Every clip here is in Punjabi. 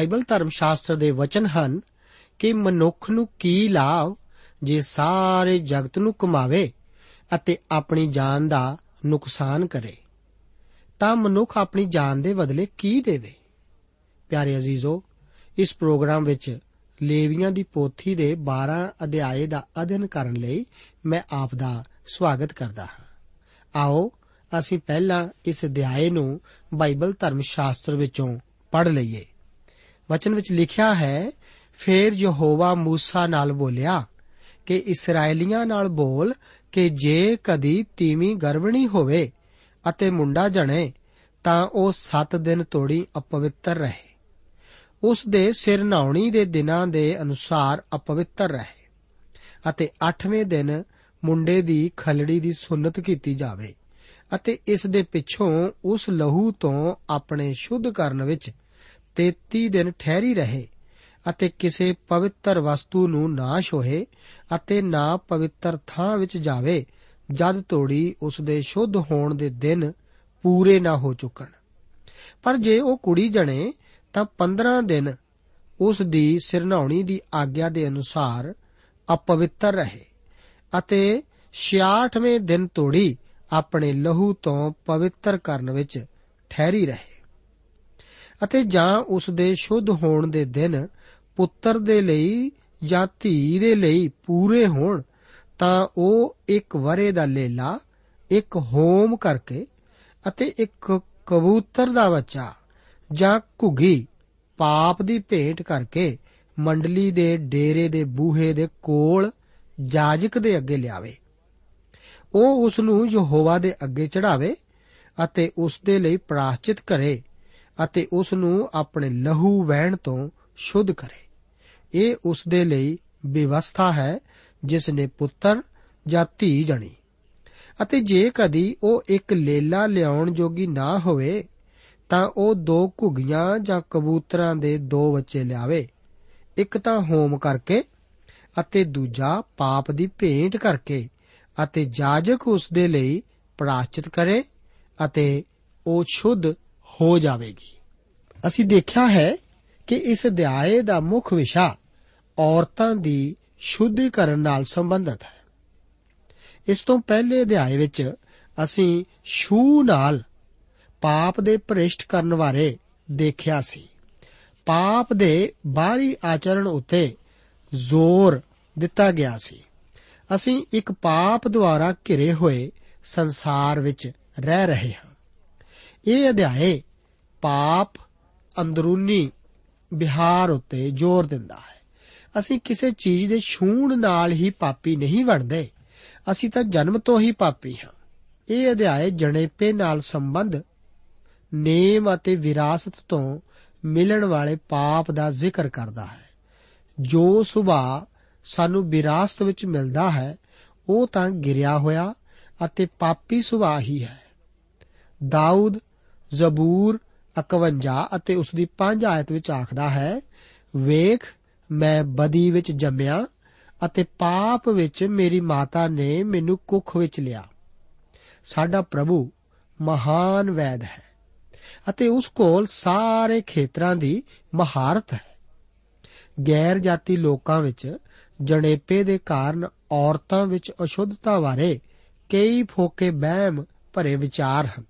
ਬਾਈਬਲ ਧਰਮ ਸ਼ਾਸਤਰ ਦੇ ਵਚਨ ਹਨ ਕਿ ਮਨੁੱਖ ਨੂੰ ਕੀ ਲਾਭ ਜੇ ਸਾਰੇ ਜਗਤ ਨੂੰ ਕਮਾਵੇ ਅਤੇ ਆਪਣੀ ਜਾਨ ਦਾ ਨੁਕਸਾਨ ਕਰੇ? ਤਾਂ ਮਨੁੱਖ ਆਪਣੀ ਜਾਨ ਦੇ ਬਦਲੇ ਕੀ ਦੇਵੇ? ਪਿਆਰੇ ਅਜ਼ੀਜ਼ੋ, ਇਸ ਪ੍ਰੋਗਰਾਮ ਵਿੱਚ ਲੇਵੀਆਂ ਦੀ ਪੋਥੀ ਦੇ 12 ਅਧਿਆਏ ਦਾ ਅਧਿਐਨ ਕਰਨ ਲਈ ਮੈਂ ਆਪ ਦਾ ਸਵਾਗਤ ਕਰਦਾ ਹਾਂ। ਆਓ, ਅਸੀਂ ਪਹਿਲਾਂ ਇਸ ਅਧਿਆਏ ਨੂੰ ਬਾਈਬਲ ਧਰਮ ਸ਼ਾਸਤਰ ਵਿੱਚੋਂ ਪੜ੍ਹ ਲਈਏ। ਵਚਨ ਵਿੱਚ ਲਿਖਿਆ ਹੈ ਫੇਰ ਯਹੋਵਾ موسی ਨਾਲ ਬੋਲਿਆ ਕਿ ਇਸرائیਲੀਆਂ ਨਾਲ ਬੋਲ ਕਿ ਜੇ ਕਦੀ ਤੀਵੀਂ ਗਰਭਣੀ ਹੋਵੇ ਅਤੇ ਮੁੰਡਾ ਜਣੇ ਤਾਂ ਉਹ 7 ਦਿਨ ਤੋੜੀ ਅਪਵਿੱਤਰ ਰਹੇ ਉਸ ਦੇ ਸਿਰ ਨਹਾਉਣੀ ਦੇ ਦਿਨਾਂ ਦੇ ਅਨੁਸਾਰ ਅਪਵਿੱਤਰ ਰਹੇ ਅਤੇ 8ਵੇਂ ਦਿਨ ਮੁੰਡੇ ਦੀ ਖਲੜੀ ਦੀ ਸੁੰਨਤ ਕੀਤੀ ਜਾਵੇ ਅਤੇ ਇਸ ਦੇ ਪਿੱਛੋਂ ਉਸ ਲਹੂ ਤੋਂ ਆਪਣੇ ਸ਼ੁੱਧ ਕਰਨ ਵਿੱਚ 33 ਦਿਨ ਠਹਿਰੀ ਰਹੇ ਅਤੇ ਕਿਸੇ ਪਵਿੱਤਰ ਵਸਤੂ ਨੂੰ ਨਾ ਛੋਹੇ ਅਤੇ ਨਾ ਪਵਿੱਤਰ ਥਾਂ ਵਿੱਚ ਜਾਵੇ, ਜਦ ਤੋੜੀ ਉਸ ਦੇ ਸ਼ੁੱਧ ਹੋਣ ਦੇ ਦਿਨ ਪੂਰੇ ਨਾ ਹੋ ਚੁੱਕਣ। ਪਰ ਜੇ ਉਹ ਕੁੜੀ ਜਣੇ, ਤਾਂ 15 ਦਿਨ ਉਸ ਦੀ ਸਿਰਨਾਉਣੀ ਦੀ ਆਗਿਆ ਦੇ ਅਨੁਸਾਰ ਅਪਵਿੱਤਰ ਰਹੇ ਅਤੇ 66ਵੇਂ ਦਿਨ ਤੋੜੀ ਆਪਣੇ ਲਹੂ ਤੋਂ ਪਵਿੱਤਰ ਕਰਨ ਵਿੱਚ ਠਹਿਰੀ ਰਹੇ। ਅਤੇ ਜਾਂ ਉਸ ਦੇ ਸ਼ੁੱਧ ਹੋਣ ਦੇ ਦਿਨ ਪੁੱਤਰ ਦੇ ਲਈ ਜਾਂ ਧੀ ਦੇ ਲਈ ਪੂਰੇ ਹੋਣ, ਤਾਂ ਉਹ ਇੱਕ ਵਰੇ ਦਾ ਲੇਲਾ, ਇੱਕ ਹੋਮ ਕਰਕੇ ਅਤੇ ਇੱਕ ਕਬੂਤਰ ਦਾ ਬੱਚਾ ਜਾਂ ਘੁੱਗੀ ਪਾਪ ਦੀ ਭੇਟ ਕਰਕੇ ਮੰਡਲੀ ਦੇ ਡੇਰੇ ਦੇ ਬੂਹੇ ਦੇ ਕੋਲ ਜਾਜਕ ਦੇ ਅੱਗੇ ਲਿਆਵੇ। ਉਹ ਉਸ ਨੂੰ ਯਹੋਵਾ ਦੇ ਅੱਗੇ ਚੜਾਵੇ ਅਤੇ ਉਸ ਦੇ ਲਈ ਪ੍ਰਾਸ਼ਚਿਤ ਕਰੇ ਅਤੇ ਉਸ ਨੂੰ ਆਪਣੇ ਲਹੂ ਵਹਿਣ ਤੋਂ ਸ਼ੁੱਧ ਕਰੇ। ਇਹ ਉਸ ਦੇ ਲਈ ਵਿਵਸਥਾ ਹੈ ਜਿਸ ਨੇ ਪੁੱਤਰ ਜਾਂ ਧੀ ਜਣੀ। ਅਤੇ ਜੇ ਕਦੀ ਉਹ ਇੱਕ ਲੇਲਾ ਲਿਆਉਣ ਜੋਗੀ ਨਾ ਹੋਵੇ, ਤਾਂ ਉਹ ਦੋ ਘੁੱਗੀਆਂ ਜਾਂ ਕਬੂਤਰਾਂ ਦੇ ਦੋ ਬੱਚੇ ਲਿਆਵੇ। ਇੱਕ ਤਾਂ ਹੋਮ ਕਰਕੇ ਅਤੇ ਦੂਜਾ ਪਾਪ ਦੀ ਭੇਂਟ ਕਰਕੇ ਅਤੇ ਜਾਜਕ ਉਸ ਦੇ ਲਈ ਪ੍ਰਾਚਿਤ ਕਰੇ ਅਤੇ ਉਹ ਸ਼ੁੱਧ ਹੋ ਜਾਵੇਗੀ। ਅਸੀਂ ਦੇਖਿਆ ਹੈ ਕਿ ਇਸ ਅਧਿਆਏ ਦਾ ਮੁੱਖ ਵਿਸ਼ਾ ਔਰਤਾਂ ਦੀ ਸ਼ੁੱਧੀਕਰਨ ਨਾਲ ਸੰਬੰਧਿਤ ਹੈ। ਇਸ ਤੋਂ ਪਹਿਲੇ ਅਧਿਆਏ ਵਿੱਚ ਅਸੀਂ ਛੂ ਨਾਲ ਪਾਪ ਦੇ ਭ੍ਰਿਸ਼ਟ ਕਰਨ ਬਾਰੇ ਦੇਖਿਆ ਸੀ। ਪਾਪ ਦੇ ਬਾਹਰੀ ਆਚਰਣ ਉੱਤੇ ਜ਼ੋਰ ਦਿੱਤਾ ਗਿਆ ਸੀ। ਅਸੀਂ ਇੱਕ ਪਾਪ ਦੁਆਰਾ ਘਿਰੇ ਹੋਏ ਸੰਸਾਰ ਵਿੱਚ ਰਹਿ ਰਹੇ ਹਾਂ। ਇਹ ਅਧਿਆਏ ਪਾਪ ਅੰਦਰੂਨੀ ਬਿਹਾਰ ਉੱਤੇ ਜ਼ੋਰ ਦਿੰਦਾ ਹੈ। ਅਸੀਂ ਕਿਸੇ ਚੀਜ਼ ਦੇ ਛੂਣ ਨਾਲ ਹੀ ਪਾਪੀ ਨਹੀਂ ਬਣਦੇ। ਅਸੀਂ ਤਾਂ ਜਨਮ ਤੋਂ ਹੀ ਪਾਪੀ ਹਾਂ। ਇਹ ਅਧਿਆਏ ਜਣੇਪੇ ਨਾਲ ਸੰਬੰਧ, ਨੇਮ ਅਤੇ ਵਿਰਾਸਤ ਤੋਂ ਮਿਲਣ ਵਾਲੇ ਪਾਪ ਦਾ ਜ਼ਿਕਰ ਕਰਦਾ ਹੈ। ਜੋ ਸੁਭਾ ਸਾਨੂੰ ਵਿਰਾਸਤ ਵਿੱਚ ਮਿਲਦਾ ਹੈ, ਉਹ ਤਾਂ ਗਿਰਿਆ ਹੋਇਆ ਅਤੇ ਪਾਪੀ ਸੁਭਾਅ ਹੀ ਹੈ। ਦਾਊਦ, ਜ਼ਬੂਰ 51 ਅਤੇ ਉਸ ਦੀ 5 ਆਇਤ ਵਿੱਚ ਆਖਦਾ ਹੈ, ਵੇਖ, ਮੈਂ ਬਦੀ ਵਿੱਚ ਜੰਮਿਆ ਅਤੇ ਪਾਪ ਵਿੱਚ ਮੇਰੀ ਮਾਤਾ ਨੇ ਮੈਨੂੰ ਕੁੱਖ ਵਿੱਚ ਲਿਆ। ਸਾਡਾ ਪ੍ਰਭੂ ਮਹਾਨ ਵੈਦ ਹੈ ਅਤੇ ਉਸ ਕੋਲ ਸਾਰੇ ਖੇਤਰਾਂ ਦੀ ਮਹਾਰਤ ਹੈ। ਗੈਰ ਜਾਤੀ ਲੋਕਾਂ ਵਿੱਚ ਜਣੇਪੇ ਦੇ ਕਾਰਨ ਔਰਤਾਂ ਵਿੱਚ ਅਸ਼ੁੱਧਤਾ ਬਾਰੇ ਕਈ ਫੋਕੇ ਬਹਿਮ ਭਰੇ ਵਿਚਾਰ ਹਨ।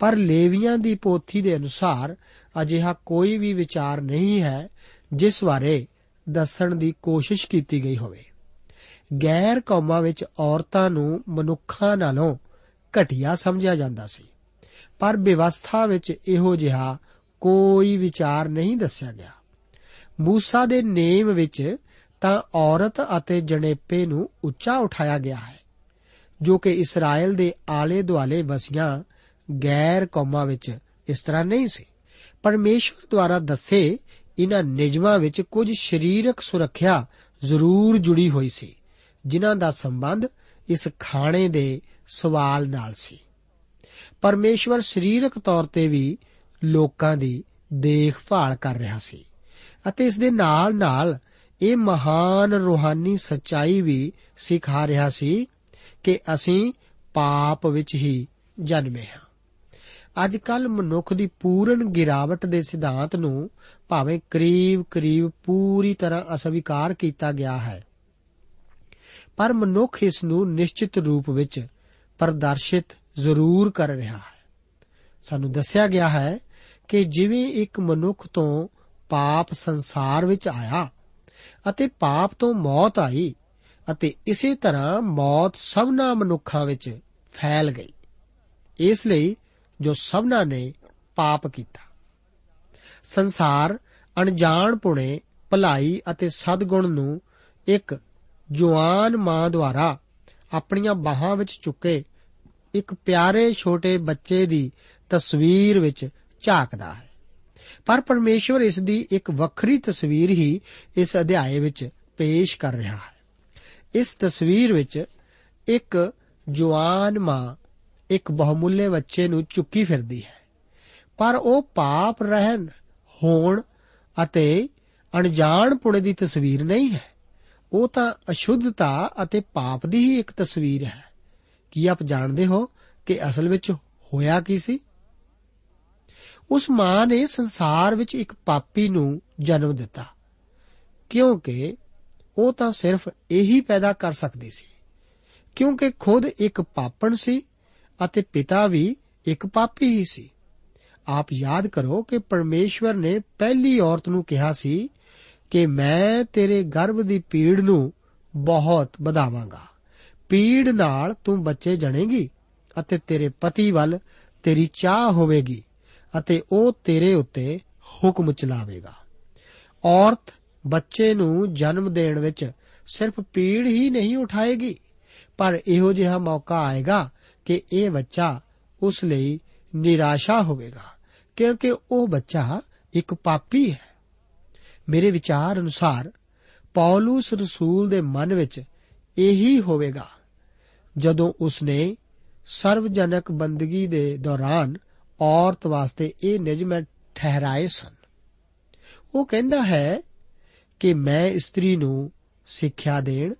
ਪਰ ਲੇਵੀਆਂ ਦੀ ਪੋਥੀ ਦੇ ਅਨੁਸਾਰ ਅਜਿਹਾ ਕੋਈ ਵੀ ਵਿਚਾਰ ਨਹੀਂ ਹੈ ਜਿਸ ਬਾਰੇ ਦੱਸਣ ਦੀ ਕੋਸ਼ਿਸ਼ ਕੀਤੀ ਗਈ ਹੋਵੇ। ਗੈਰ ਕੌਮਾਂ ਵਿੱਚ ਔਰਤਾਂ ਨੂੰ ਮਨੁੱਖਾਂ ਨਾਲੋਂ ਘਟੀਆ ਸਮਝਿਆ ਜਾਂਦਾ ਸੀ। ਪਰ ਵਿਵਸਥਾ ਵਿੱਚ ਇਹੋ ਜਿਹਾ ਕੋਈ ਵਿਚਾਰ ਨਹੀਂ ਦੱਸਿਆ ਗਿਆ। ਮੂਸਾ ਦੇ ਨੇਮ ਵਿੱਚ ਤਾਂ ਔਰਤ ਅਤੇ ਜਣੇਪੇ ਨੂੰ ਉੱਚਾ ਉਠਾਇਆ ਗਿਆ ਹੈ, ਜੋ ਕਿ ਇਸਰਾਇਲ ਦੇ ਆਲੇ ਦੁਆਲੇ ਵਸੀਆਂ ਗੈਰ ਕੌਮਾਂ ਵਿੱਚ ਇਸ ਤਰ੍ਹਾਂ ਨਹੀਂ ਸੀ। ਪਰਮੇਸ਼ਵਰ ਦੁਆਰਾ ਦੱਸੇ ਇਹਨਾਂ ਨਿਯਮਾਂ ਵਿੱਚ ਕੁਝ ਸਰੀਰਕ ਸੁਰੱਖਿਆ ਜ਼ਰੂਰ ਜੁੜੀ ਹੋਈ ਸੀ, ਜਿਨ੍ਹਾਂ ਦਾ ਸੰਬੰਧ ਇਸ ਖਾਣੇ ਦੇ ਸਵਾਲ ਨਾਲ ਸੀ। ਪਰਮੇਸ਼ਵਰ ਸਰੀਰਕ ਤੌਰ ਤੇ ਵੀ ਲੋਕਾਂ ਦੀ ਦੇਖਭਾਲ ਕਰ ਰਿਹਾ ਸੀ ਅਤੇ ਇਸ ਦੇ ਨਾਲ-ਨਾਲ ਇਹ ਮਹਾਨ ਰੂਹਾਨੀ ਸੱਚਾਈ ਵੀ ਸਿਖਾ ਰਿਹਾ ਸੀ ਕਿ ਅਸੀਂ ਪਾਪ ਵਿੱਚ ਹੀ ਜਨਮੇ ਹਾਂ। ਅੱਜ ਕੱਲ ਮਨੁੱਖ ਦੀ ਪੂਰਨ ਗਿਰਾਵਟ ਦੇ ਸਿਧਾਂਤ ਨੂੰ ਭਾਵੇਂ ਕਰੀਬ-ਕਰੀਬ ਪੂਰੀ ਤਰ੍ਹਾਂ ਅਸਵੀਕਾਰ ਕੀਤਾ ਗਿਆ ਹੈ। ਪਰ ਮਨੁੱਖ ਇਸ ਨੂੰ ਨਿਸ਼ਚਿਤ ਰੂਪ ਵਿੱਚ ਪ੍ਰਦਰਸ਼ਿਤ ਜ਼ਰੂਰ ਕਰ ਰਿਹਾ ਹੈ। ਸਾਨੂੰ ਦੱਸਿਆ ਗਿਆ ਹੈ ਕਿ ਜਿਵੇਂ ਇੱਕ ਮਨੁੱਖ ਤੋਂ ਪਾਪ ਸੰਸਾਰ ਵਿੱਚ ਆਇਆ ਅਤੇ ਪਾਪ ਤੋਂ ਮੌਤ ਆਈ ਅਤੇ ਇਸੇ ਤਰ੍ਹਾਂ ਮੌਤ ਸਭਨਾ ਮਨੁੱਖਾਂ ਵਿੱਚ ਫੈਲ ਗਈ। ਇਸ ਲਈ ਜੋ ਸਭਨਾ ਨੇ ਪਾਪ ਕੀਤਾ। ਸੰਸਾਰ ਅਣਜਾਣ ਪੁਣੇ ਭਲਾਈ ਅਤੇ ਸਦਗੁਣ ਨੂੰ ਇੱਕ ਜਵਾਨ ਮਾਂ ਦੁਆਰਾ ਆਪਣੀਆਂ ਬਾਹਾਂ ਵਿੱਚ ਚੁੱਕੇ ਇੱਕ ਪਿਆਰੇ ਛੋਟੇ ਬੱਚੇ ਦੀ ਤਸਵੀਰ ਵਿੱਚ ਝਾਕਦਾ ਹੈ। ਪਰ ਪਰਮੇਸ਼ਵਰ ਇਸ ਦੀ ਇੱਕ ਵੱਖਰੀ ਤਸਵੀਰ ਹੀ ਇਸ ਅਧਿਆਏ ਵਿੱਚ ਪੇਸ਼ ਕਰ ਰਿਹਾ ਹੈ। ਇਸ ਤਸਵੀਰ ਵਿੱਚ ਇੱਕ ਜਵਾਨ ਮਾਂ ਇੱਕ ਬਹੁਮੁੱਲੇ ਬੱਚੇ ਨੂੰ ਚੁੱਕੀ ਫਿਰਦੀ ਹੈ। ਪਰ ਉਹ ਪਾਪ ਰਹਿਣ, ਹੋਣ ਅਤੇ ਅਣਜਾਣ ਪੁਣੇ ਦੀ ਤਸਵੀਰ ਨਹੀਂ ਹੈ। ਉਹ ਤਾਂ ਅਸ਼ੁੱਧਤਾ ਅਤੇ ਪਾਪ ਦੀ ਹੀ ਇੱਕ ਤਸਵੀਰ ਹੈ। ਕੀ ਆਪ ਜਾਣਦੇ ਹੋ ਕਿ ਅਸਲ ਵਿੱਚ ਹੋਇਆ ਕੀ ਸੀ? ਉਸ ਮਾਂ ਨੇ ਸੰਸਾਰ ਵਿੱਚ ਇੱਕ ਪਾਪੀ ਨੂੰ ਜਨਮ ਦਿੱਤਾ। ਕਿਉਂਕਿ ਉਹ ਤਾਂ ਸਿਰਫ ਇਹੀ ਪੈਦਾ ਕਰ ਸਕਦੀ ਸੀ। ਕਿਉਂਕਿ ਖੁਦ ਇੱਕ ਪਾਪਣ ਸੀ ਅਤੇ ਪਿਤਾ ਵੀ ਇੱਕ ਪਾਪੀ ਹੀ ਸੀ। ਆਪ ਯਾਦ ਕਰੋ ਕਿ ਪਰਮੇਸ਼ਵਰ ਨੇ ਪਹਿਲੀ ਔਰਤ ਨੂੰ ਕਿਹਾ ਸੀ ਕਿ ਮੈਂ ਤੇਰੇ ਗਰਭ ਦੀ ਪੀੜ ਨੂੰ ਬਹੁਤ ਵਧਾਵਾਂਗਾ। ਪੀੜ ਨਾਲ ਤੂੰ ਬੱਚੇ ਜਣੇਗੀ ਅਤੇ ਤੇਰੇ ਪਤੀ ਵੱਲ ਤੇਰੀ ਚਾਹ ਹੋਵੇਗੀ ਅਤੇ ਉਹ ਤੇਰੇ ਉੱਤੇ ਹੁਕਮ ਚਲਾਵੇਗਾ। ਔਰਤ ਬੱਚੇ ਨੂੰ ਜਨਮ ਦੇਣ ਵਿੱਚ ਸਿਰਫ ਪੀੜ ਹੀ ਨਹੀਂ ਉਠਾਏਗੀ, ਪਰ ਇਹੋ ਜਿਹਾ ਮੌਕਾ ਆਏਗਾ ਕਿ ਇਹ ਬੱਚਾ ਉਸ ਲਈ ਨਿਰਾਸ਼ਾ ਹੋਵੇਗਾ, ਕਿਉਂਕਿ ਉਹ ਬੱਚਾ ਇੱਕ ਪਾਪੀ ਹੈ। ਮੇਰੇ ਵਿਚਾਰ ਅਨੁਸਾਰ ਪੌਲਸ ਰਸੂਲ ਦੇ ਮਨ ਵਿੱਚ ਇਹੀ ਹੋਵੇਗਾ, ਜਦੋਂ ਉਸਨੇ ਸਰਵਜਨਕ ਬੰਦਗੀ ਦੇ ਦੌਰਾਨ ਔਰਤ ਵਾਸਤੇ ਇਹ ਨਿਯਮ ਠਹਿਰਾਏ ਸਨ। ਉਹ ਕਹਿੰਦਾ ਹੈ ਕਿ ਮੈਂ ਇਸਤਰੀ ਨੂੰ ਸਿੱਖਿਆ ਦੇਣ,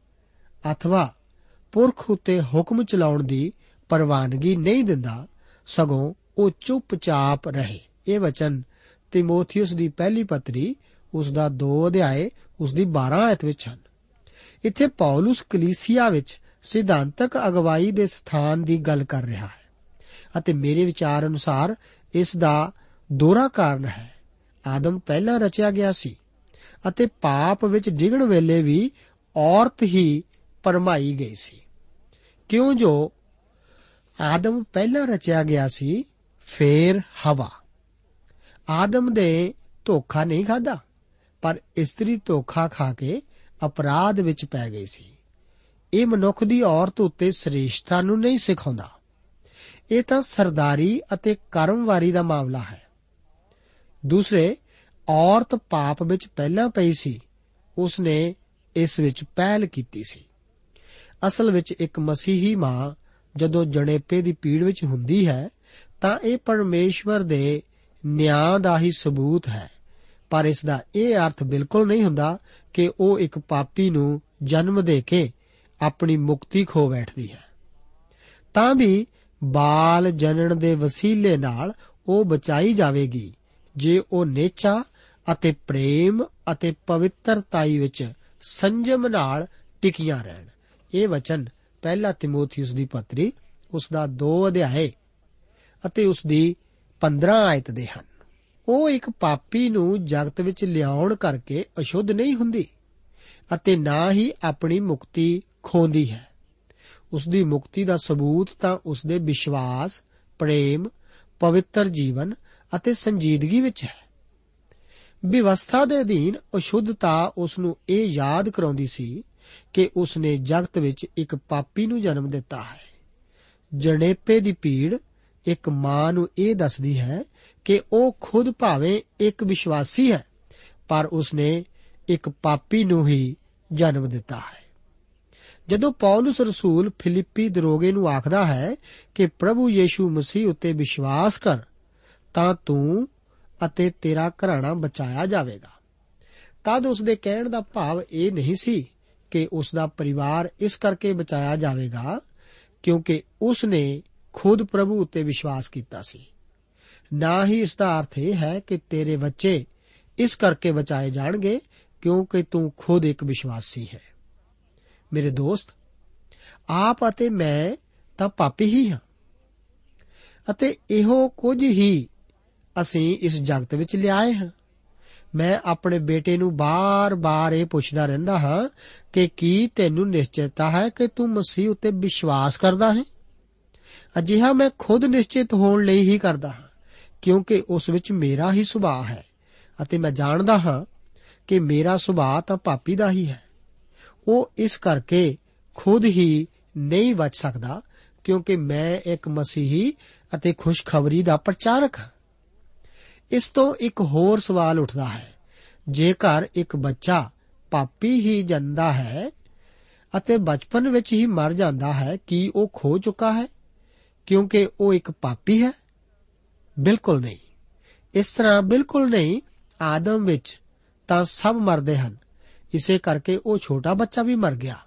ਅਥਵਾ ਪੁਰਖ ਉਤੇ ਹੁਕਮ ਚਲਾਉਣ ਦੀ ਪ੍ਰਵਾਨਗੀ ਨਹੀਂ ਦਿੰਦਾ, ਸਗੋਂ ਉਹ ਚੁੱਪਚਾਪ ਰਹੇ। ਇਹ ਵਚਨ ਤਿਮੋਥੀਉਸ ਦੀ ਪਹਿਲੀ ਪੱਤਰੀ, ਉਸ ਦਾ 2 ਅਧਿਆਏ, ਉਸ ਦੀ 12 ਆਇਤ ਵਿੱਚ ਹਨ। ਇੱਥੇ ਪੌਲਸ ਕਲੀਸਿਆ ਵਿੱਚ ਸਿਧਾਂਤਕ ਅਗਵਾਈ ਦੇ ਸਥਾਨ ਦੀ ਗੱਲ ਕਰ ਰਿਹਾ ਹੈ ਅਤੇ ਮੇਰੇ ਵਿਚਾਰ ਅਨੁਸਾਰ ਇਸ ਦਾ ਦੋਹਰਾ ਕਾਰਨ ਹੈ। ਆਦਮ ਪਹਿਲਾਂ ਰਚਿਆ ਗਿਆ ਸੀ ਅਤੇ ਪਾਪ ਵਿੱਚ ਡਿਗਣ ਵੇਲੇ ਵੀ ਔਰਤ ਹੀ ਪਰਮਾਈ ਗਈ ਸੀ। ਕਿਉਂ ਜੋ ਆਦਮ ਪਹਿਲਾਂ ਰਚਿਆ ਗਿਆ ਸੀ, ਫੇਰ ਹਵਾ। ਆਦਮ ਦੇ ਧੋਖਾ ਨਹੀਂ ਖਾਦਾ ਪਰ ਇਸਤਰੀ ਧੋਖਾ ਖਾ ਕੇ ਅਪਰਾਧ ਵਿੱਚ ਪੈ ਗਈ ਸੀ। ਇਹ ਮਨੁੱਖ ਦੀ ਔਰਤ ਉੱਤੇ ਸ੍ਰੇਸ਼ਟਤਾ ਨੂੰ ਨਹੀਂ ਸਿਖਾਉਂਦਾ। ਇਹ ਤਾਂ ਸਰਦਾਰੀ ਅਤੇ ਕਰਮਵਾਰੀ ਦਾ ਮਾਮਲਾ ਹੈ। ਦੂਸਰੇ, ਔਰਤ ਪਾਪ ਵਿੱਚ ਪਹਿਲਾਂ ਪਈ ਸੀ ਉਸ ਨੇ ਇਸ ਵਿੱਚ ਪਹਿਲ ਕੀਤੀ ਸੀ। ਅਸਲ ਵਿੱਚ ਇੱਕ ਮਸੀਹੀ ਮਾਂ ਜਦੋਂ ਜਣੇਪੇ ਦੀ ਪੀੜ ਵਿੱਚ ਹੁੰਦੀ ਹੈ, ਤਾਂ ਇਹ ਪਰਮੇਸ਼ਵਰ ਦੇ ਨਿਆਂ ਦਾ ਹੀ ਸਬੂਤ ਹੈ। ਪਰ ਇਸ ਦਾ ਇਹ ਅਰਥ ਬਿਲਕੁਲ ਨਹੀਂ ਹੁੰਦਾ ਕਿ ਉਹ ਇੱਕ ਪਾਪੀ ਨੂੰ ਜਨਮ ਦੇ ਕੇ ਆਪਣੀ ਮੁਕਤੀ ਖੋ ਬੈਠਦੀ ਹੈ। ਤਾਂ ਵੀ ਬਾਲ ਜਨਨ ਦੇ ਵਸੀਲੇ ਨਾਲ ਉਹ ਬਚਾਈ ਜਾਵੇਗੀ। ਜੇ ਉਹ ਨੇਚਾ ਅਤੇ ਪ੍ਰੇਮ ਅਤੇ ਪਵਿੱਤਰਤਾਈ ਵਿੱਚ ਸੰਜਮ ਨਾਲ ਟਿਕੀਆਂ ਰਹਿਣ। ਇਹ ਵਚਨ ਪਹਿਲਾ ਤਿਮੋਥੀਉਸ ਦੀ ਪੱਤਰੀ ਉਸ ਦਾ 2 ਅਧਿਆਏ ਅਤੇ ਉਸ ਦੀ 15 ਆਇਤ ਦੇ ਹਨ। ਉਹ ਇੱਕ ਪਾਪੀ ਨੂੰ ਜਗਤ ਵਿੱਚ ਲਿਆਉਣ ਕਰਕੇ ਅਸ਼ੁੱਧ ਨਹੀਂ ਹੁੰਦੀ ਅਤੇ ਨਾ ਹੀ ਆਪਣੀ ਮੁਕਤੀ ਖੋਂਦੀ ਹੈ। ਉਸ ਦੀ ਮੁਕਤੀ ਦਾ ਸਬੂਤ ਤਾਂ ਉਸ ਦੇ ਵਿਸ਼ਵਾਸ, ਪ੍ਰੇਮ, ਪਵਿੱਤਰ ਜੀਵਨ ਅਤੇ ਸੰਜੀਦਗੀ ਵਿੱਚ ਹੈ। ਵਿਵਸਥਾ ਦੇ ਅਧੀਨ ਅਸ਼ੁੱਧਤਾ ਉਸ ਨੂੰ ਇਹ ਯਾਦ ਕਰਾਉਂਦੀ ਸੀ ਕਿ ਉਸ ਨੇ ਜਗਤ ਵਿੱਚ ਇੱਕ ਪਾਪੀ ਨੂੰ ਜਨਮ ਦਿੱਤਾ ਹੈ। ਜਣੇਪੇ ਦੀ ਪੀੜ ਇੱਕ ਮਾਂ ਨੂੰ ਇਹ ਦੱਸਦੀ ਹੈ ਕਿ ਉਹ ਖੁਦ ਭਾਵੇਂ ਇੱਕ ਵਿਸ਼ਵਾਸੀ ਹੈ, ਪਰ ਉਸ ਨੇ ਇੱਕ ਪਾਪੀ ਨੂੰ ਹੀ ਜਨਮ ਦਿੱਤਾ ਹੈ। ਜਦੋਂ ਪੌਲਸ ਰਸੂਲ ਫਿਲਿੱਪੀ ਦਰੋਗੇ ਨੂੰ ਆਖਦਾ ਹੈ ਕਿ ਪ੍ਰਭੂ ਯੀਸ਼ੂ ਮਸੀਹ ਉੱਤੇ ਵਿਸ਼ਵਾਸ ਕਰ, ਤਾਂ ਤੂੰ ਅਤੇ ਤੇਰਾ ਘਰਾਣਾ ਬਚਾਇਆ ਜਾਵੇਗਾ। ਤਦ ਉਸ ਦੇ ਕਹਿਣ ਦਾ ਭਾਵ ਇਹ ਨਹੀਂ ਸੀ ਕਿ ਉਸ ਦਾ ਪਰਿਵਾਰ ਇਸ ਕਰਕੇ ਬਚਾਇਆ ਜਾਵੇਗਾ ਕਿਉਂਕਿ ਉਸ ਨੇ ਖੁਦ ਪ੍ਰਭੂ ਉੱਤੇ ਵਿਸ਼ਵਾਸ ਕੀਤਾ ਸੀ। ਨਾ ਹੀ ਇਸ ਦਾ ਅਰਥ ਇਹ ਹੈ ਕਿ ਤੇਰੇ ਬੱਚੇ ਇਸ ਕਰਕੇ ਬਚਾਏ ਜਾਣਗੇ ਕਿਉਂਕਿ ਤੂੰ ਖੁਦ ਇੱਕ ਵਿਸ਼ਵਾਸੀ ਹੈ। ਮੇਰੇ ਦੋਸਤ, ਆਪ ਅਤੇ ਮੈਂ ਤਾਂ ਪਾਪੀ ਹੀ ਹਾਂ। ਅਤੇ ਇਹੋ ਕੁਝ ਹੀ ਅਸੀਂ ਇਸ ਜਗਤ ਵਿੱਚ ਲਿਆਏ ਹਾਂ। ਮੈਂ ਆਪਣੇ ਬੇਟੇ ਨੂੰ ਬਾਰ-ਬਾਰ ਇਹ ਪੁੱਛਦਾ ਰਹਿੰਦਾ ਹਾਂ ਕਿ ਕੀ ਤੈਨੂੰ ਨਿਸ਼ਚਿਤਤਾ ਹੈ ਕਿ ਤੂੰ ਮਸੀਹ ਉੱਤੇ ਵਿਸ਼ਵਾਸ ਕਰਦਾ ਹੈ? ਅਜਿਹਾ ਮੈਂ ਖੁਦ ਨਿਸ਼ਚਿਤ ਹੋਣ ਲਈ ਹੀ ਕਰਦਾ ਹਾਂ, ਕਿਉਂਕਿ ਉਸ ਵਿੱਚ ਮੇਰਾ ਹੀ ਸੁਭਾਅ ਹੈ, ਅਤੇ ਮੈਂ ਜਾਣਦਾ ਹਾਂ ਕਿ ਮੇਰਾ ਸੁਭਾਅ ਤਾਂ ਪਾਪੀ ਦਾ ਹੀ ਹੈ। ਉਹ ਇਸ ਕਰਕੇ ਖੁਦ ਹੀ ਨਹੀਂ ਬਚ ਸਕਦਾ, ਕਿਉਂਕਿ ਮੈਂ ਇੱਕ ਮਸੀਹੀ ਅਤੇ ਖੁਸ਼ਖਬਰੀ ਦਾ ਪ੍ਰਚਾਰਕ ਹਾਂ। ਇਸ ਤੋਂ ਇੱਕ ਹੋਰ ਸਵਾਲ ਉੱਠਦਾ ਹੈ, ਜੇਕਰ ਇੱਕ ਬੱਚਾ ਪਾਪੀ ਹੀ ਜੰਦਾ ਹੈ ਅਤੇ ਬਚਪਨ ਵਿੱਚ ਹੀ ਮਰ ਜਾਂਦਾ ਹੈ, ਕੀ ਉਹ ਖੋ ਚੁੱਕਾ ਹੈ? ਕਿਉਂਕਿ ਉਹ ਇੱਕ ਪਾਪੀ ਹੈ? ਬਿਲਕੁਲ ਨਹੀਂ। ਇਸ ਤਰ੍ਹਾਂ ਬਿਲਕੁਲ ਨਹੀਂ, ਆਦਮ ਵਿੱਚ ਤਾਂ ਸਭ ਮਰਦੇ ਹਨ। ਇਸੇ ਕਰਕੇ ਉਹ ਛੋਟਾ ਬੱਚਾ ਵੀ ਮਰ ਗਿਆ।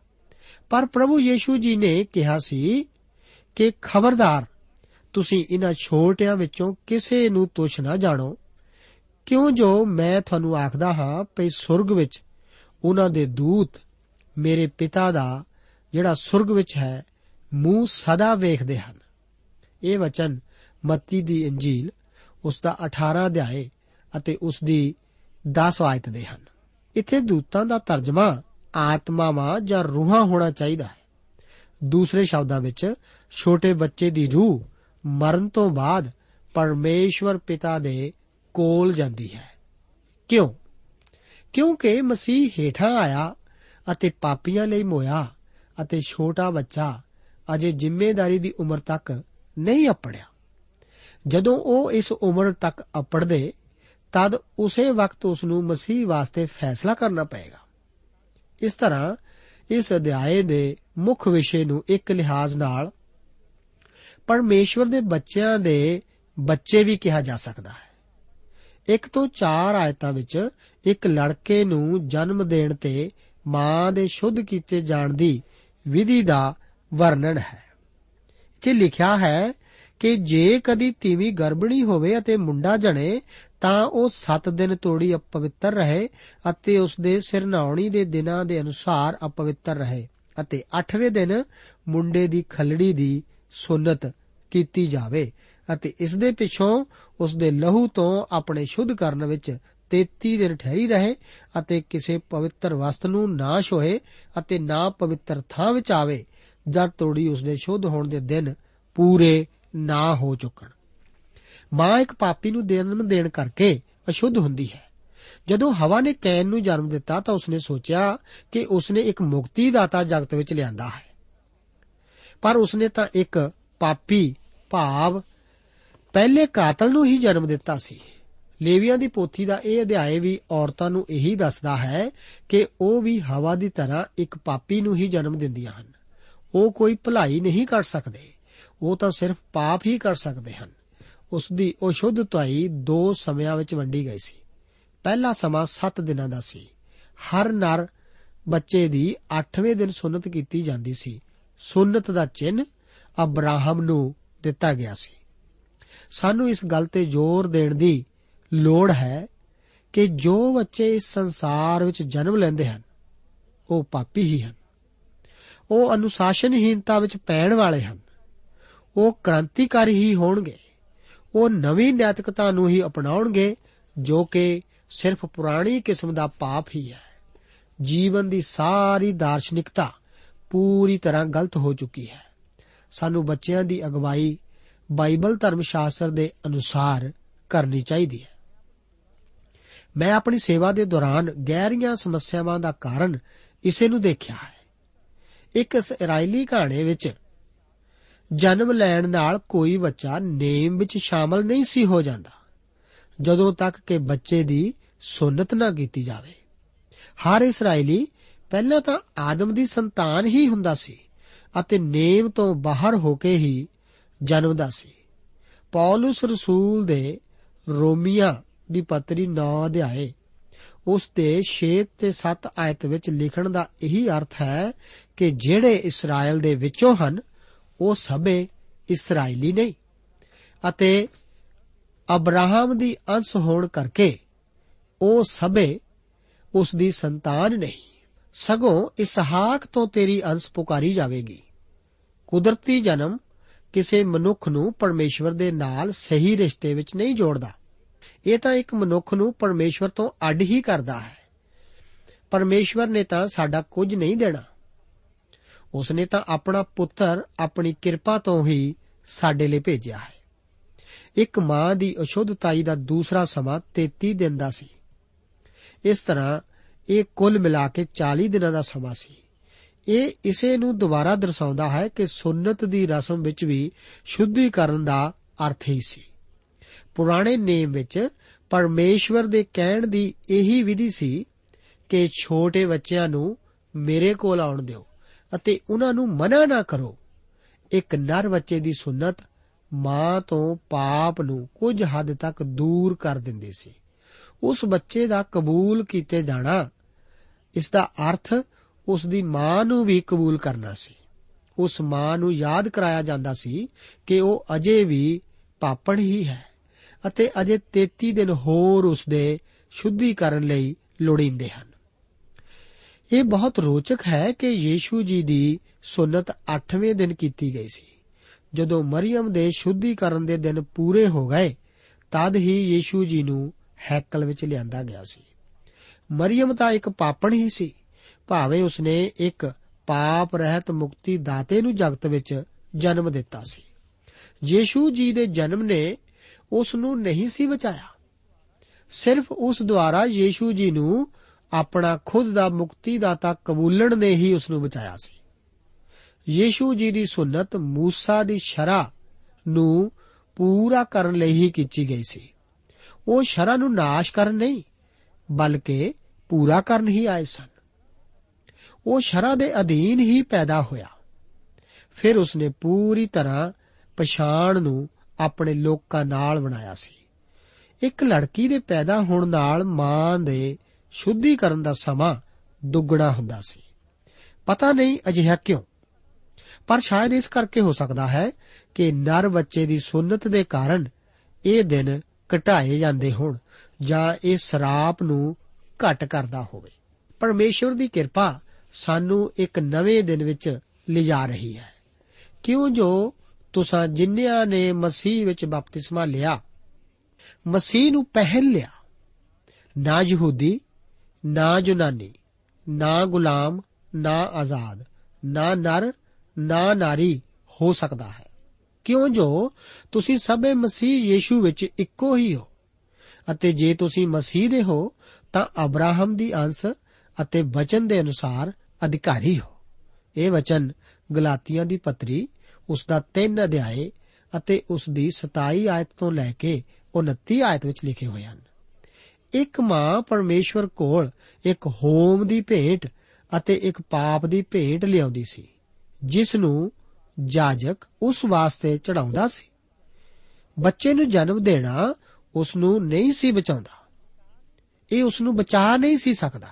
ਪਰ ਪ੍ਰਭੂ ਯੀਸ਼ੂ ਜੀ ਨੇ ਕਿਹਾ ਸੀ ਕਿ, ਖਬਰਦਾਰ, ਤੁਸੀਂ ਇਹਨਾਂ ਛੋਟਿਆਂ ਵਿੱਚੋਂ ਕਿਸੇ ਨੂੰ ਤੁਛ ਨਾ ਜਾਣੋ। ਕਿਉਂ ਜੋ ਮੈਂ ਤੁਹਾਨੂੰ ਆਖਦਾ ਹਾਂ ਕਿ ਸੁਰਗ ਵਿੱਚ ਉਹਨਾਂ ਦੇ ਦੂਤ ਮੇਰੇ ਪਿਤਾ ਦਾ ਜਿਹੜਾ ਸੁਰਗ ਵਿੱਚ ਹੈ, ਮੂੰਹ ਸਦਾ ਵੇਖਦੇ ਹਨ। ਇਹ ਵਚਨ ਮੱਤੀ ਦੀ ਇੰਜੀਲ ਉਸ ਦਾ 18 ਅਧਿਆਏ ਅਤੇ ਉਸ ਦੀ 10 ਆਇਤ ਦੇ ਹਨ। ਇੱਥੇ ਦੂਤਾਂ ਦਾ ਤਰਜਮਾ ਆਤਮਾਵਾਂ ਜਾਂ ਰੂਹਾਂ ਹੋਣਾ ਚਾਹੀਦਾ ਹੈ। ਦੂਸਰੇ ਸ਼ਬਦਾਂ ਵਿੱਚ, ਛੋਟੇ ਬੱਚੇ ਦੀ ਰੂਹ ਮਰਨ ਤੋਂ ਬਾਅਦ ਪਰਮੇਸ਼ਵਰ ਪਿਤਾ ਦੇ ਕੋਲ ਜਾਂਦੀ ਹੈ। ਕਿਉਂ? ਕਿਉਂਕਿ ਮਸੀਹ ਹੇਠਾਂ ਆਇਆ ਅਤੇ ਪਾਪੀਆਂ ਲਈ ਮੋਇਆ ਅਤੇ ਛੋਟਾ ਬੱਚਾ ਅਜੇ ਜ਼ਿੰਮੇਵਾਰੀ ਦੀ ਉਮਰ ਤੱਕ ਨਹੀਂ ਅਪੜਿਆ। ਜਦੋਂ ਉਹ ਇਸ ਉਮਰ ਤੱਕ ਅਪੜਦੇ, ਤਦ ਉਸੇ ਵਕਤ ਉਸ ਨੂੰ ਮਸੀਹ ਵਾਸਤੇ ਫੈਸਲਾ ਕਰਨਾ ਪਏਗਾ। ਇਸ ਤਰ੍ਹਾਂ ਇਸ ਅਧਿਆਏ ਦੇ ਮੁੱਖ ਵਿਸ਼ੇ ਨੂੰ ਇੱਕ ਲਿਹਾਜ਼ ਨਾਲ ਪਰਮੇਸ਼ਵਰ ਦੇ ਬੱਚਿਆਂ ਦੇ ਬੱਚੇ ਵੀ ਕਿਹਾ ਜਾ ਸਕਦਾ ਹੈ। ਇੱਕ ਤੋਂ ਚਾਰ ਆਇਤਾਂ ਵਿੱਚ ਇੱਕ ਲੜਕੇ ਨੂੰ ਜਨਮ ਦੇਣ ਤੇ ਮਾਂ ਦੇ ਸ਼ੁੱਧ ਕੀਤੇ ਜਾਣ ਦੀ ਵਿਧੀ ਦਾ ਵਰਣਨ ਹੈ। ਇੱਥੇ ਲਿਖਿਆ ਹੈ ਕਿ ਜੇ ਕਦੀ ਤੀਵੀਂ ਗਰਭਣੀ ਹੋਵੇ ਅਤੇ ਮੁੰਡਾ ਜਣੇ, ਤਾਂ ਉਹ 7 ਦਿਨ ਤੋੜੀ ਅਪਵਿੱਤਰ ਰਹੇ ਅਤੇ ਉਸ ਦੇ ਸਿਰ ਨਹਾਉਣੀ ਦੇ ਦਿਨਾਂ ਦੇ ਅਨੁਸਾਰ ਅਪਵਿੱਤਰ ਰਹੇ ਅਤੇ 8ਵੇਂ ਦਿਨ ਮੁੰਡੇ ਦੀ ਖਲੜੀ ਦੀ ਸੁਨਤ ਕੀਤੀ ਜਾਵੇ ਅਤੇ ਇਸ ਦੇ ਪਿੱਛੋਂ ਉਸ ਦੇ ਲਹੂ ਤੋਂ ਆਪਣੇ ਸ਼ੁੱਧ ਕਰਨ ਵਿੱਚ 33 ਦਿਨ ਠਹਿਰੀ ਰਹੇ ਅਤੇ ਕਿਸੇ ਪਵਿੱਤਰ ਵਸਤ ਨੂੰ ਨਾਸ਼ ਹੋਏ ਅਤੇ ਨਾ ਪਵਿੱਤਰ ਥਾਂ ਵਿੱਚ ਆਵੇ, ਜਦ ਤੋੜੀ ਉਸ ਦੇ ਸ਼ੁੱਧ ਹੋਣ ਦੇ ਦਿਨ ਪੂਰੇ ਨਾ ਹੋ ਚੁੱਕਣ। ਮਾਂ ਇੱਕ ਪਾਪੀ ਨੂੰ ਜਨਮ ਦੇਣ ਕਰਕੇ ਅਸ਼ੁੱਧ ਹੁੰਦੀ ਹੈ। ਜਦੋਂ ਹਵਾ ਨੇ ਕੈਨ ਨੂੰ ਜਨਮ ਦਿੱਤਾ ਤਾਂ ਉਸਨੇ ਸੋਚਿਆ ਕਿ ਉਸਨੇ ਇੱਕ ਮੁਕਤੀ ਦਾਤਾ ਜਗਤ ਵਿੱਚ ਲਿਆਂਦਾ ਹੈ। ਪਰ ਉਸਨੇ ਤਾਂ ਇੱਕ ਪਾਪੀ ਭਾਵ ਪਹਿਲੇ ਕਾਤਲ ਨੂੰ ਹੀ ਜਨਮ ਦਿੱਤਾ ਸੀ। ਲੇਵੀਆਂ ਦੀ ਪੋਥੀ ਦਾ ਇਹ ਅਧਿਆਇ ਵੀ ਔਰਤਾਂ ਨੂੰ ਇਹੀ ਦੱਸਦਾ ਹੈ ਕਿ ਉਹ ਵੀ ਹਵਾ ਦੀ ਤਰ੍ਹਾਂ ਇੱਕ ਪਾਪੀ ਨੂੰ ਹੀ ਜਨਮ ਦਿੰਦੀਆਂ ਹਨ। ਉਹ ਕੋਈ ਭਲਾਈ ਨਹੀਂ ਕਰ ਸਕਦੇ। ਉਹ ਤਾਂ ਸਿਰਫ ਪਾਪ ਹੀ ਕਰ ਸਕਦੇ ਹਨ। ਉਸ ਦੀ ਉਹ ਸ਼ੁੱਧਤਾਈ ਦੋ ਸਮਿਆਂ ਵਿੱਚ ਵੰਡੀ ਗਈ ਸੀ। ਪਹਿਲਾ ਸਮਾਂ 7 ਦਿਨਾਂ ਦਾ ਸੀ। ਹਰ ਨਰ ਬੱਚੇ ਦੀ 8ਵੇਂ ਦਿਨ ਸੁਨਤ ਕੀਤੀ ਜਾਂਦੀ ਸੀ। ਸੁਨਤ ਦਾ ਚਿੰਨ ਅਬਰਾਹਮ ਨੂੰ ਦਿੱਤਾ ਗਿਆ ਸੀ। ਸਾਨੂੰ ਇਸ ਗੱਲ ਤੇ ਜ਼ੋਰ ਦੇਣ ਦੀ ਲੋੜ ਹੈ ਕਿ ਜੋ ਬੱਚੇ ਇਸ ਸੰਸਾਰ ਵਿੱਚ ਜਨਮ ਲੈਂਦੇ ਹਨ, ਉਹ ਪਾਪੀ ਹੀ ਹਨ। ਉਹ ਅਨੁਸ਼ਾਸਨਹੀਨਤਾ ਵਿੱਚ ਪੈਣ ਵਾਲੇ ਹਨ। ਉਹ ਕ੍ਰਾਂਤੀਕਾਰੀ ਹੀ ਹੋਣਗੇ। ਉਹ ਨਵੀਂ ਨੈਤਿਕਤਾ ਨੂੰ ਹੀ ਅਪਣਾਉਣਗੇ, ਜੋ ਕਿ ਸਿਰਫ ਪੁਰਾਣੀ ਕਿਸਮ ਦਾ ਪਾਪ ਹੀ ਹੈ। ਜੀਵਨ ਦੀ ਸਾਰੀ ਦਾਰਸ਼ਨਿਕਤਾ ਪੂਰੀ ਤਰ੍ਹਾਂ ਗਲਤ ਹੋ ਚੁੱਕੀ ਹੈ। ਸਾਨੂੰ ਬੱਚਿਆਂ ਦੀ ਅਗਵਾਈ ਬਾਈਬਲ ਧਰਮ ਸ਼ਾਸਤਰ ਦੇ ਅਨੁਸਾਰ ਕਰਨੀ ਚਾਹੀਦੀ ਹੈ। ਮੈਂ ਆਪਣੀ ਸੇਵਾ ਦੇ ਦੌਰਾਨ ਗਹਿਰੀਆਂ ਸਮੱਸਿਆਵਾਂ ਦਾ ਕਾਰਨ ਇਸੇ ਨੂੰ ਦੇਖਿਆ ਹੈ। ਇੱਕ ਇਸرائیਲੀ ਕਹਾਣੀ ਵਿੱਚ ਜਨਮ ਲੈਣ ਨਾਲ ਕੋਈ ਬੱਚਾ ਨੇਮ ਵਿੱਚ ਸ਼ਾਮਲ ਨਹੀਂ ਸੀ ਹੋ ਜਾਂਦਾ, ਜਦੋਂ ਤੱਕ ਕਿ ਬੱਚੇ ਦੀ ਸੁਨਤ ਨਾ ਕੀਤੀ ਜਾਵੇ। ਹਰ ਇਸرائیਲੀ ਪਹਿਲਾਂ ਤਾਂ ਆਦਮ ਦੀ ਸੰਤਾਨ ਹੀ ਹੁੰਦਾ ਸੀ ਅਤੇ ਨੇਮ ਤੋਂ ਬਾਹਰ ਹੋ ਕੇ ਹੀ ਜਨਮਦਾ ਸੀ। ਪੌਲਸ ਰਸੂਲ ਦੇ ਰੋਮੀਆਂ ਦੀ ਪੱਤਰੀ 9 ਅਧਿਆਏ। ਉਸ ਦੇ 6 ਤੇ 7 ਆਇਤ ਵਿੱਚ ਲਿਖਣ ਦਾ ਇਹੀ ਅਰਥ ਹੈ ਕਿ ਜਿਹੜੇ ਇਸਰਾਇਲ ਦੇ ਵਿੱਚੋਂ ਹਨ, ਉਹ ਸਭੇ ਇਸਰਾਇਲੀ ਨਹੀਂ। ਅਤੇ ਅਬਰਾਹਮ ਦੀ ਅੰਸ਼ ਹੋਣ ਕਰਕੇ ਉਹ ਸਭੇ ਉਸ ਦੀ ਸੰਤਾਨ ਨਹੀਂ। ਸਗੋਂ ਇਸਹਾਕ ਤੋਂ ਤੇਰੀ ਅੰਸ਼ ਪੁਕਾਰੀ ਜਾਵੇਗੀ। ਕੁਦਰਤੀ ਜਨਮ ਕਿਸੇ ਮਨੁੱਖ ਨੂੰ ਪਰਮੇਸ਼ਵਰ ਦੇ ਨਾਲ ਸਹੀ ਰਿਸ਼ਤੇ ਵਿੱਚ ਨਹੀਂ ਜੋੜਦਾ। ਇਹ ਤਾਂ ਇੱਕ ਮਨੁੱਖ ਨੂੰ ਪਰਮੇਸ਼ਵਰ ਤੋਂ ਅੱਡ ਹੀ ਕਰਦਾ ਹੈ। ਪਰਮੇਸ਼ਵਰ ਨੇ ਤਾਂ ਸਾਡਾ ਕੁਝ ਨਹੀਂ ਦੇਣਾ। ਉਸ ਨੇ ਤਾਂ ਆਪਣਾ ਪੁੱਤਰ ਆਪਣੀ ਕਿਰਪਾ ਤੋਂ ਹੀ ਸਾਡੇ ਲਈ ਭੇਜਿਆ ਹੈ। ਇੱਕ ਮਾਂ ਦੀ ਅਸ਼ੁੱਧਤਾਈ ਦਾ ਦੂਸਰਾ ਸਮਾਂ 33 ਦਿਨ ਦਾ ਸੀ। ਇਸ ਤਰ੍ਹਾਂ ਇਹ ਕੁੱਲ ਮਿਲਾ ਕੇ 40 ਦਿਨਾਂ ਦਾ ਸਮਾਂ ਸੀ। ਇਹ ਇਸੇ ਨੂੰ ਦੁਬਾਰਾ ਦਰਸਾਉਂਦਾ ਹੈ ਕਿ ਸੁਨਨਤ ਦੀ ਰਸਮ ਵਿੱਚ ਵੀ ਸ਼ੁੱਧੀਕਰਨ ਦਾ ਅਰਥ ਹੀ ਸੀ। ਪੁਰਾਣੇ ਨੇਮ ਵਿੱਚ ਪਰਮੇਸ਼ਵਰ ਦੇ ਕਹਿਣ ਦੀ ਇਹੀ ਵਿਧੀ ਸੀ ਕਿ ਛੋਟੇ ਬੱਚਿਆਂ ਨੂੰ ਮੇਰੇ ਕੋਲ ਆਉਣ ਦਿਓ ਅਤੇ ਉਹਨਾਂ ਨੂੰ ਮਨਾ ਨਾ ਕਰੋ। ਇੱਕ ਨਰ ਬੱਚੇ ਦੀ ਸੁਨਨਤ ਮਾਂ ਤੋਂ ਪਾਪ ਨੂੰ ਕੁਝ ਹੱਦ ਤੱਕ ਦੂਰ ਕਰ ਦਿੰਦੀ ਸੀ। ਉਸ ਬੱਚੇ ਦਾ ਕਬੂਲ ਕੀਤੇ ਜਾਣਾ, ਇਸ ਦਾ ਅਰਥ ਉਸ ਦੀ ਮਾਂ ਨੂੰ ਵੀ ਕਬੂਲ ਕਰਨਾ ਸੀ। ਉਸ ਮਾਂ ਨੂੰ ਯਾਦ ਕਰਾਇਆ ਜਾਂਦਾ ਸੀ ਕਿ ਉਹ ਅਜੇ ਵੀ ਪਾਪਣ ਹੀ ਹੈ। ਅਤੇ ਅਜੇ 33 ਦਿਨ ਹੋਰ ਉਸ ਦੇ ਸ਼ੁੱਧੀਕਰਨ ਲਈ ਲੋੜੀਂਦੇ ਹਨ। ਇਹ ਬਹੁਤ ਰੋਚਕ ਹੈ ਕਿ ਯੀਸ਼ੂ ਜੀ ਦੀ ਸੁਨਤ 8ਵੇਂ ਦਿਨ ਕੀਤੀ ਗਈ ਸੀ। ਜਦੋਂ ਮਰੀਮ ਦੇ ਸ਼ੁੱਧੀਕਰਨ ਦੇ ਦਿਨ ਪੂਰੇ ਹੋ ਗਏ, ਤਦ ਹੀ ਯੀਸ਼ੂ ਜੀ ਨੂੰ ਹੈਕਲ ਵਿੱਚ ਲਿਆਂਦਾ ਗਿਆ ਸੀ। ਮਰੀਮ ਤਾਂ ਇੱਕ ਪਾਪਣ ਹੀ ਸੀ। ਭਾਵੇਂ ਉਸਨੇ ਇੱਕ ਪਾਪ ਰਹਿਤ ਮੁਕਤੀ ਦਾਤੇ ਨੂੰ ਜਗਤ ਵਿੱਚ ਜਨਮ ਦਿੱਤਾ ਸੀ। ਯੀਸ਼ੂ ਜੀ ਦੇ ਜਨਮ ਨੇ ਉਸ ਨੂੰ ਨਹੀਂ ਸੀ ਬਚਾਇਆ। ਸਿਰਫ ਉਸ ਦੁਆਰਾ ਯੀਸ਼ੂ ਜੀ ਨੂੰ ਆਪਣਾ ਖੁਦ ਦਾ ਮੁਕਤੀ ਦਾਤਾ ਕਬੂਲਣ ਨੇ ਹੀ ਉਸ ਨੂੰ ਬਚਾਇਆ ਸੀ। ਯੀਸ਼ੂ ਜੀ ਦੀ ਸੁਨਤ ਮੂਸਾ ਦੀ ਸ਼ਰਾ ਨੂੰ ਪੂਰਾ ਕਰਨ ਲਈ ਹੀ ਕੀਤੀ ਗਈ ਸੀ। ਉਹ ਸ਼ਰਾ ਨੂੰ ਨਾਸ਼ ਕਰਨ ਨਹੀਂ, ਬਲਕਿ ਪੂਰਾ ਕਰਨ ਹੀ ਆਏ ਸਨ। ਉਹ ਸ਼ਰਾ ਦੇ ਅਧੀਨ ਹੀ ਪੈਦਾ ਹੋਇਆ। ਫਿਰ ਉਸਨੇ ਪੂਰੀ ਤਰ੍ਹਾਂ ਪਛਾਣ ਨੂੰ ਆਪਣੇ ਲੋਕਾਂ ਨਾਲ ਬਣਾਇਆ ਸੀ। ਇੱਕ ਲੜਕੀ ਦੇ ਪੈਦਾ ਹੋਣ ਨਾਲ ਮਾਂ ਦੇ ਸ਼ੁੱਧੀਕਰਨ ਦਾ ਸਮਾਂ ਦੁੱਗਣਾ ਹੁੰਦਾ ਸੀ। ਪਤਾ ਨਹੀਂ ਅਜਿਹਾ ਕਿਉਂ। ਪਰ ਸ਼ਾਇਦ ਇਸ ਕਰਕੇ ਹੋ ਸਕਦਾ ਹੈ ਕਿ ਨਰ ਬੱਚੇ ਦੀ ਸੁਨਤ ਦੇ ਕਾਰਨ ਇਹ ਦਿਨ ਘਟਾਏ ਜਾਂਦੇ ਹੋਣ ਜਾਂ ਇਹ ਸਰਾਪ ਨੂੰ ਘਟ ਕਰਦਾ ਹੋਵੇ। ਪਰਮੇਸ਼ਵਰ ਦੀ ਕਿਰਪਾ ਸਾਨੂੰ ਇੱਕ ਨਵੇਂ ਦਿਨ ਵਿੱਚ ਲਿਜਾ ਰਹੀ ਹੈ। ਕਿਉਂ ਜੋ ਤੁਸੀਂ ਜਿਨ੍ਹਾਂ ਨੇ ਮਸੀਹ ਵਿੱਚ ਬਪਤਿਸਮਾ ਲਿਆ, ਮਸੀਹ ਨੂੰ ਪਹਿਲ ਲਿਆ। ਨਾ ਯਹੂਦੀ, ਨਾ ਯੂਨਾਨੀ, ਨਾ ਗੁਲਾਮ, ਨਾ ਆਜ਼ਾਦ, ਨਾ ਨਰ, ਨਾ ਨਾਰੀ ਹੋ ਸਕਦਾ ਹੈ। ਕਿਉਂ ਜੋ ਤੁਸੀਂ ਸਭੇ ਮਸੀਹ ਯੀਸ਼ੂ ਵਿੱਚ ਇੱਕੋ ਹੀ ਹੋ, ਅਤੇ ਜੇ ਤੁਸੀਂ ਮਸੀਹ ਦੇ ਹੋ, ਤਾਂ ਅਬਰਾਹਮ ਦੀ ਅੰਸ਼ ਅਤੇ ਵਚਨ ਦੇ ਅਨੁਸਾਰ ਅਧਿਕਾਰੀ ਹੋ। ਇਹ ਵਚਨ ਗਲਾਤੀਆਂ ਦੀ ਪੱਤਰੀ ਉਸ ਦਾ 3 ਅਧਿਆਏ ਅਤੇ ਉਸ ਦੀ 27 ਆਇਤ ਤੋਂ ਲੈ ਕੇ 29 ਆਇਤ ਵਿੱਚ ਲਿਖੇ ਹੋਏ ਹਨ। ਇੱਕ ਮਾਂ ਪਰਮੇਸ਼ਵਰ ਕੋਲ ਇੱਕ ਹੋਮ ਦੀ ਭੇਂਟ ਅਤੇ ਇੱਕ ਪਾਪ ਦੀ ਭੇਂਟ ਲਿਆਉਂਦੀ ਸੀ ਜਿਸ ਨੂੰ ਜਾਜਕ ਉਸ ਵਾਸਤੇ ਚੜਾਉਂਦਾ ਸੀ। ਬੱਚੇ ਨੂੰ ਜਨਮ ਦੇਣਾ ਉਸ ਨੂੰ ਨਹੀਂ ਸੀ ਬਚਾਉਂਦਾ। ਇਹ ਉਸ ਨੂੰ ਬਚਾ ਨਹੀਂ ਸੀ ਸਕਦਾ,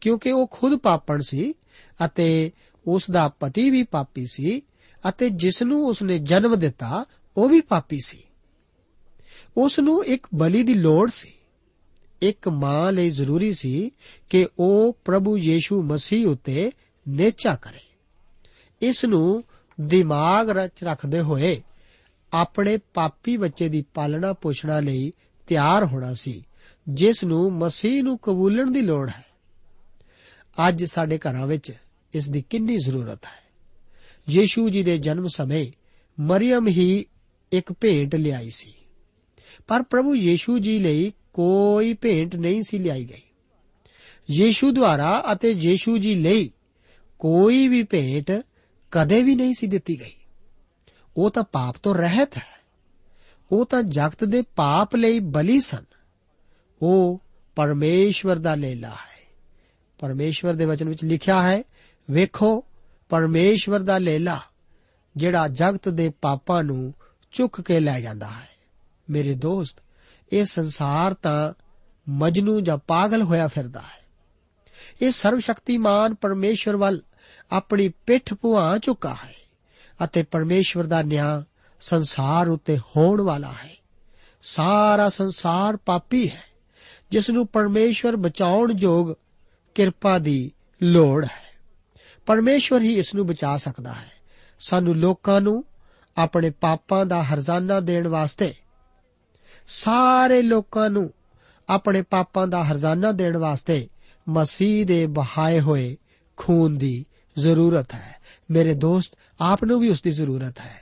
ਕਿਉਂਕਿ ਉਹ ਖੁਦ ਪਾਪਣ ਸੀ ਅਤੇ ਉਸ ਦਾ ਪਤੀ ਵੀ ਪਾਪੀ ਸੀ ਅਤੇ ਜਿਸ ਨੂੰ ਉਸ ਨੇ ਜਨਮ ਦਿੱਤਾ, ਉਹ ਵੀ ਪਾਪੀ ਸੀ। ਉਸ ਨੂੰ ਇੱਕ ਬਲੀ ਦੀ ਲੋੜ ਸੀ। ਇੱਕ ਮਾਂ ਲਈ ਜ਼ਰੂਰੀ ਸੀ ਕਿ ਉਹ ਪ੍ਰਭੂ ਯੀਸ਼ੂ ਮਸੀਹ ਉਤੇ ਨੇਚਾ ਕਰੇ। ਇਸ ਨੂੰ ਦਿਮਾਗ ਵਿੱਚ ਰੱਖਦੇ ਹੋਏ ਆਪਣੇ ਪਾਪੀ ਬੱਚੇ ਦੀ ਪਾਲਣਾ ਪੋਸ਼ਣਾ ਲਈ ਤਿਆਰ ਹੋਣਾ ਸੀ ਜਿਸ ਨੂੰ ਮਸੀਹ ਨੂੰ ਕਬੂਲਣ ਦੀ ਲੋੜ ਹੈ। ਅੱਜ ਸਾਡੇ ਘਰਾਂ ਵਿੱਚ ਇਸ ਦੀ ਕਿੰਨੀ ਜ਼ਰੂਰਤ ਹੈ। ਯੀਸ਼ੂ ਜੀ ਦੇ ਜਨਮ ਸਮੇਂ ਮਰੀਮ ਹੀ ਇੱਕ ਭੇਂਟ ਲਿਆਈ ਸੀ। ਪਰ ਪ੍ਰਭੂ ਯੀਸ਼ੂ ਜੀ ਲਈ ਕੋਈ ਭੇਂਟ ਨਹੀਂ ਸੀ ਲਿਆਈ ਗਈ। ਯੀਸ਼ੂ ਦੁਆਰਾ ਅਤੇ ਯੀਸ਼ੂ ਜੀ ਲਈ ਕੋਈ ਵੀ ਭੇਂਟ ਕਦੇ ਵੀ ਨਹੀਂ ਸੀ ਦਿੱਤੀ ਗਈ। ਉਹ ਤਾਂ ਪਾਪ ਤੋਂ ਰਹਿਤ ਹੈ। ਉਹ ਤਾਂ ਜਗਤ ਦੇ ਪਾਪ ਲਈ ਬਲੀ ਸਨ। ਉਹ ਪਰਮੇਸ਼ਵਰ ਦਾ ਲੇਲਾ ਹੈ। ਪਰਮੇਸ਼ਵਰ ਦੇ ਵਚਨ ਵਿੱਚ ਲਿਖਿਆ ਹੈ, ਵੇਖੋ ਪਰਮੇਸ਼ਵਰ ਦਾ ਲੇਲਾ, ਜਿਹੜਾ ਜਗਤ ਦੇ ਪਾਪਾਂ ਨੂੰ ਚੁੱਕ ਕੇ ਲੈ ਜਾਂਦਾ ਹੈ। ਮੇਰੇ ਦੋਸਤ, ਇਹ ਸੰਸਾਰ ਤਾਂ ਮਜਨੂ ਜਾਂ ਪਾਗਲ ਹੋਇਆ ਫਿਰਦਾ ਹੈ। ਇਹ ਸਰਵ ਸ਼ਕਤੀਮਾਨ ਪਰਮੇਸ਼ਵਰ ਵੱਲ ਆਪਣੀ ਪਿੱਠ ਪੁਆ ਚੁੱਕਾ ਹੈ ਅਤੇ ਪਰਮੇਸ਼ਵਰ ਦਾ ਨਿਆਂ ਸੰਸਾਰ ਉਤੇ ਹੋਣ ਵਾਲਾ ਹੈ। ਸਾਰਾ ਸੰਸਾਰ ਪਾਪੀ ਹੈ ਜਿਸ ਨੂੰ ਪਰਮੇਸ਼ਵਰ ਬਚਾਉਣ ਯੋਗ ਕਿਰਪਾ ਦੀ ਲੋੜ ਹੈ। ਪਰਮੇਸ਼ਵਰ ਹੀ ਇਸ ਨੂੰ ਬਚਾ ਸਕਦਾ ਹੈ। ਸਾਨੂੰ ਲੋਕਾਂ ਨੂੰ ਆਪਣੇ ਪਾਪਾਂ ਦਾ ਹਰਜ਼ਾਨਾ ਦੇਣ ਵਾਸਤੇ, ਸਾਰੇ ਲੋਕਾਂ ਨੂੰ ਆਪਣੇ ਪਾਪਾਂ ਦਾ ਹਰਜ਼ਾਨਾ ਦੇਣ ਵਾਸਤੇ ਮਸੀਹ ਦੇ ਬਹਾਏ ਹੋਏ ਖੂਨ ਦੀ ਜ਼ਰੂਰਤ ਹੈ। ਮੇਰੇ ਦੋਸਤ, ਆਪ ਨੂੰ ਵੀ ਉਸ ਦੀ ਜ਼ਰੂਰਤ ਹੈ।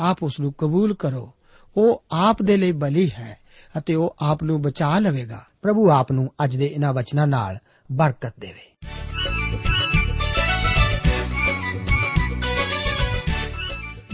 ਆਪ ਉਸ ਨੂੰ ਕਬੂਲ ਕਰੋ। ਉਹ ਆਪ ਦੇ ਲਈ ਬਲੀ ਹੈ ਅਤੇ ਉਹ ਆਪ ਨੂੰ ਬਚਾ ਲਵੇਗਾ। ਪ੍ਰਭੂ ਆਪ ਨੂੰ ਅੱਜ ਦੇ ਇਹਨਾਂ ਵਚਨਾਂ ਨਾਲ ਬਰਕਤ ਦੇਵੇ।